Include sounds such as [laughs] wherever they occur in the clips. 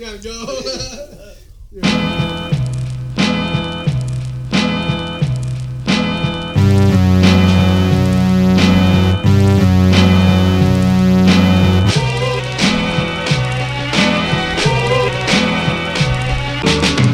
gotta go. yeah.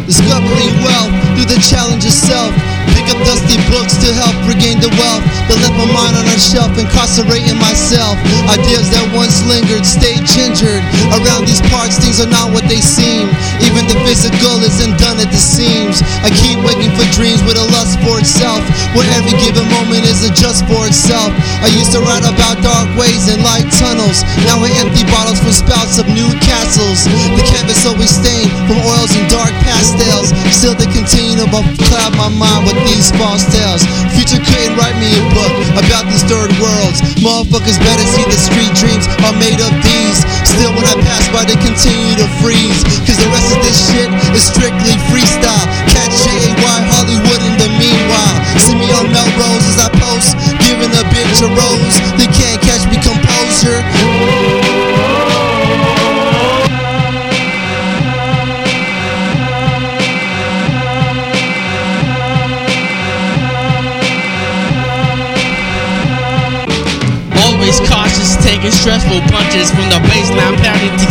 Discovering [laughs] wealth through the challenge itself. Pick up dusty books to help regain the wealth that left my mind on a shelf, incarcerating myself. Ideas that once lingered, stayed gingered. Around these parts, things are not what they seem. Even the physical isn't done at the seams. I keep waking for dreams with a for itself, where every given moment isn't just for itself. I used to write about dark ways and light tunnels. Now I empty bottles from spouts of new castles. The canvas always stained from oils and dark pastels. Still they continue to cloud my mind with these false tales. Future couldn't write me a book about these third worlds. Motherfuckers better see the street dreams are made of these. Still when I pass by they continue to freeze. Cause the rest of this shit is strictly freestyle. A rose. They can't catch me composure. Always cautious, taking stressful punches from the baseline, pounding to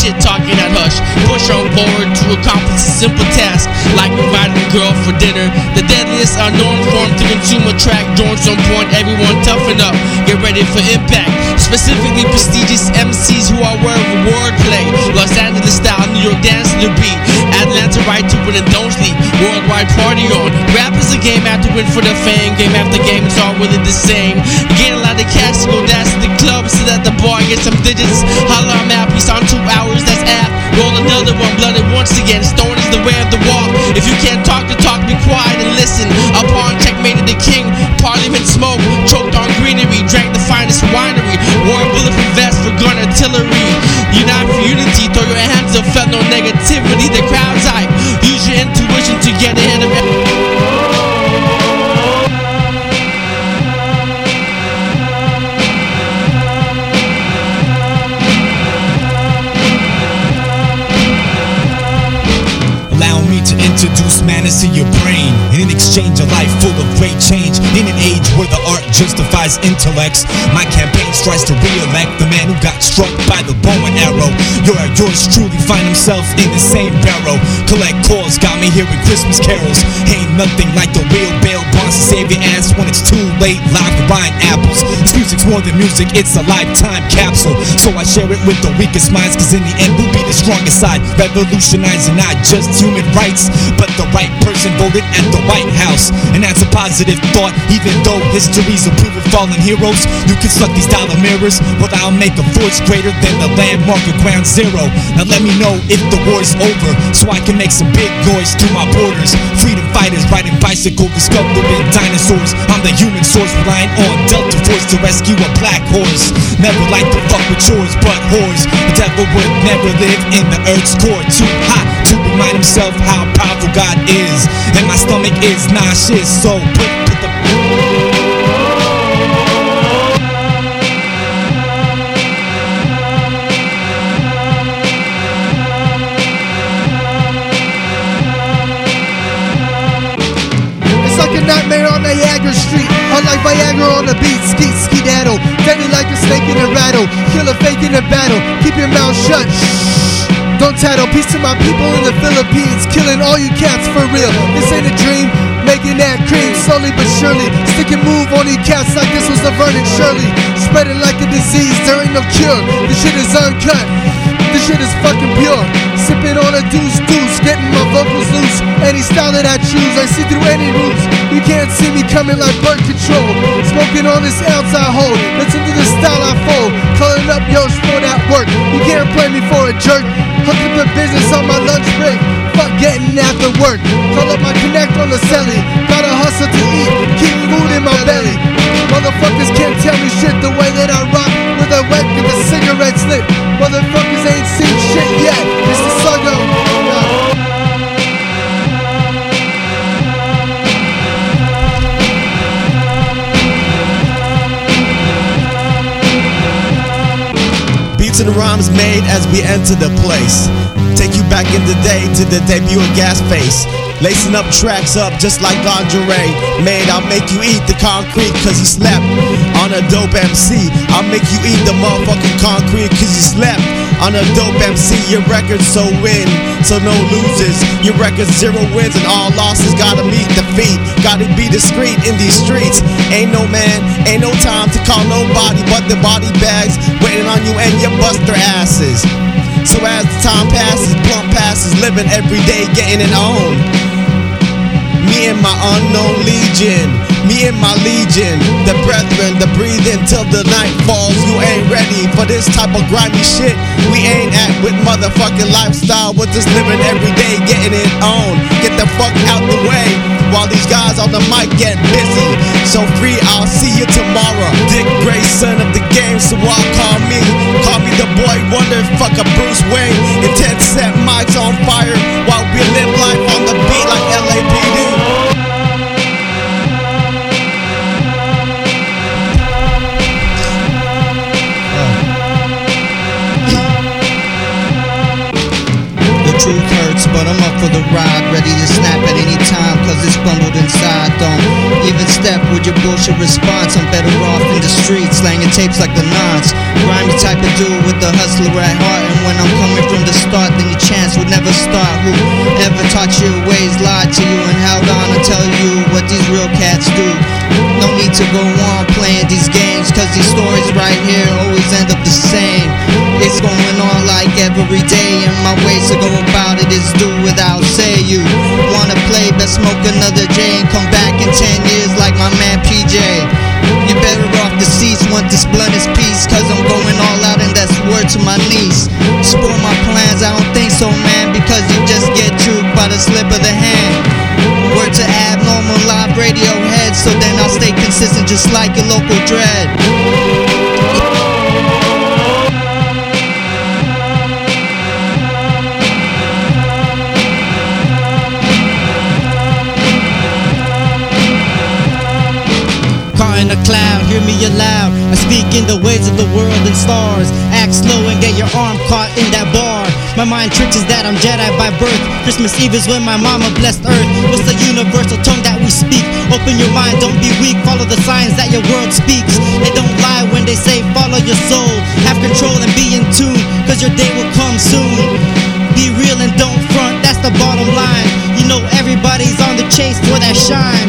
shit talking at hush. Push on forward to accomplish a simple task, like inviting a girl for dinner. The deadliest unknown form to consumer track, joints on point, everyone toughen up, get ready for impact. Specifically prestigious MCs who are of wordplay. Los Angeles style, New York dance to beat. Atlanta right to win and don't sleep. Worldwide party on. Rap is a game after win for the fame. Game after game, it's all really the same. Get a lot of cash to go dance to the club, so that the bar, get some digits. Holla, I'm out, on two hours, that's app. Roll another one, blooded once again. Stone is the way of the walk. If you can't talk to talk, be quiet and listen. Upon checkmate of the king, parliament smoke, choked on greenery, drank the finest winery. Wore a bulletproof vest for gun artillery. Unite for unity, introduce manners to your brain in an exchange a life full of great change in an age where the art justifies intellects. My campaign strives to re-elect the man who got struck by the bow and arrow. Your yours truly find himself in the same barrow. Collect calls got me hearing Christmas carols. Ain't nothing like the real bail bonds to save your ass when it's too late. Live to buying apples. This music's more than music, it's a lifetime capsule. So I share it with the weakest minds, cause in the end we'll be the strongest side. Revolutionizing not just human rights, but the right person voted at the White House. And that's a positive thought, even though history's a proof of fallen heroes. You can suck these dollar mirrors, but I'll make a force greater than the landmark of ground zero. Now let me know if the war's over, so I can make some big noise through my borders. Freedom fighters riding bicycle, discovering dinosaurs. I'm the human source, relying on Delta Force to rescue a black horse. Never like to fuck with yours, but whores. The devil would never live in the earth's core. Too hot to remind himself how powerful God is. And my stomach is nauseous, so put, in a battle. Keep your mouth shut. Shh. Don't tattle. Peace to my people in the Philippines. Killing all you cats for real. This ain't a dream. Making that cream slowly but surely. Stick and move on these cats like this was a Vernon Shirley. Spreading like a disease. There ain't no cure. This shit is uncut. This shit is fucking pure. Sipping on a deuce deuce, getting my vocals loose. Any style that I choose, I see through any roots. You can't see me coming like birth control. Smoking on this ounce I hold. Listen to the style I fold. Calling up yo sport at work. You can't play me for a jerk. Hook up the business on my lunch break. Fuck getting after work. Call up my connect on the celly. Gotta hustle to eat. Keep food in my belly. And rhymes made as we enter the place. Take you back in the day to the debut of Gas Face. Lacing up tracks up just like lingerie. Man, I'll make you eat the concrete cause you slept on a dope MC. I'll make you eat the motherfucking concrete cause you slept on a dope MC. Your record's so win, so no losers. Your record's zero wins and all losses. Gotta meet defeat, gotta be discreet in these streets. Ain't no man, ain't no time to call nobody but the body bags waiting on you and your buster asses. So as the time passes, blunt passes, living every day, getting it on. Me and my unknown legion, me and my legion, the brethren, the breathing till the night falls. You ain't ready for this type of grimy shit. We ain't at with motherfucking lifestyle. We're just living every day, getting it on. Get the fuck out the way while these guys on the mic get busy. So free, I'll see you tomorrow. Dick Gray, son of the game, so why call me? Call me the boy wonder, fuck a Bruce Wayne. Intent set mics for the ride. Ready to snap at any time, cause it's bundled inside. Don't even step with your bullshit response. I'm better off in the streets, slanging tapes like the nonce. Grimy type of dude with the hustler at heart. And when I'm coming from the start, then your chance would never start. Who ever taught you ways, lied to you, and held on to tell you what these real cats do? No need to go on playing these games, cause these stories right here always end up the same. It's going on like every day, and my ways to go about it is do without say. You wanna play, best smoke another J and come back in 10 years like my man PJ. You're better off deceased, want this blunt is peace, cause I'm going all out, and that's word to my niece. Spoil my plans, I don't think so, man, because you just get truked by the slip of the hand. Word to abnormal live radio so then I'll stay consistent just like your local dread. I speak in the ways of the world and stars. Act slow and get your arm caught in that bar. My mind tricks is that I'm Jedi by birth. Christmas Eve is when my mama blessed earth. What's the universal tongue that we speak? Open your mind, don't be weak. Follow the signs that your world speaks. They don't lie when they say follow your soul. Have control and be in tune, cause your day will come soon. Be real and don't front, that's the bottom line. You know everybody's on the chase for that shine.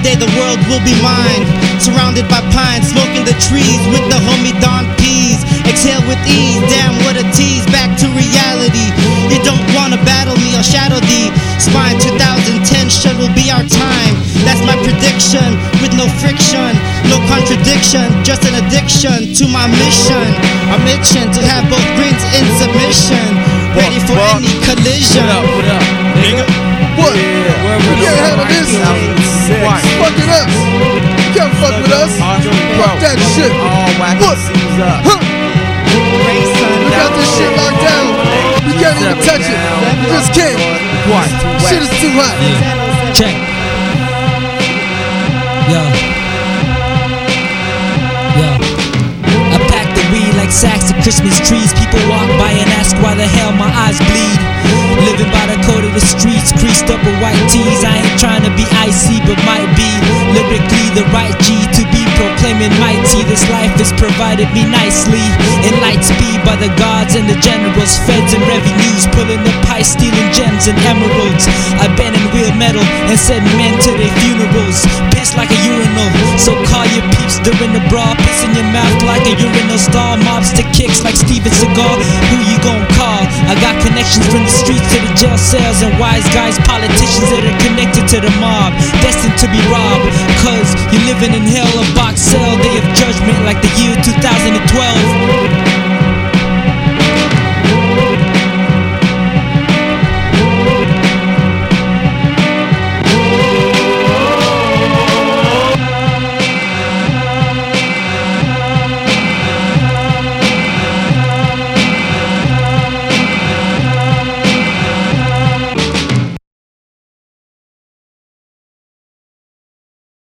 One day the world will be mine. Surrounded by pines, smoking the trees with the homie Don Peas. Exhale with ease, damn what a tease. Back to reality. You don't wanna battle me, I'll shadow thee. Spine 2010 should will be our time. That's my prediction, with no friction, no contradiction, just an addiction to my mission. Our mission to have both greens in submission, ready for Fuck, fuck. any collision. What up, nigga? What? Yeah. You can't handle this. That shit. All wacky up. Huh. We got this shit locked down. You can't even touch it. You just can't. What? Too. Shit is too hot. Check. Yo. Yo. I pack the weed like sacks of Christmas trees. People walk by and ask why the hell my eyes bleed. Living by the code of the streets, creased up with white tees. I ain't trying to be icy, but might be lyrically the right G to be proclaiming mighty. This life is provided me nicely in light speed by the gods and the generals, feds and revenues, pulling the pie, stealing gems and emeralds. I've been in wheel metal and send men to their funerals, piss like a So call your peeps during the brawl, piss in your mouth like a urinal stall. Mobster kicks like Steven Seagal. Who you gon' call? I got connections from the streets to the jail cells and wise guys, politicians that are connected to the mob, destined to be robbed. Cause you're living in hell, a box cell, day of judgment like the year 2012.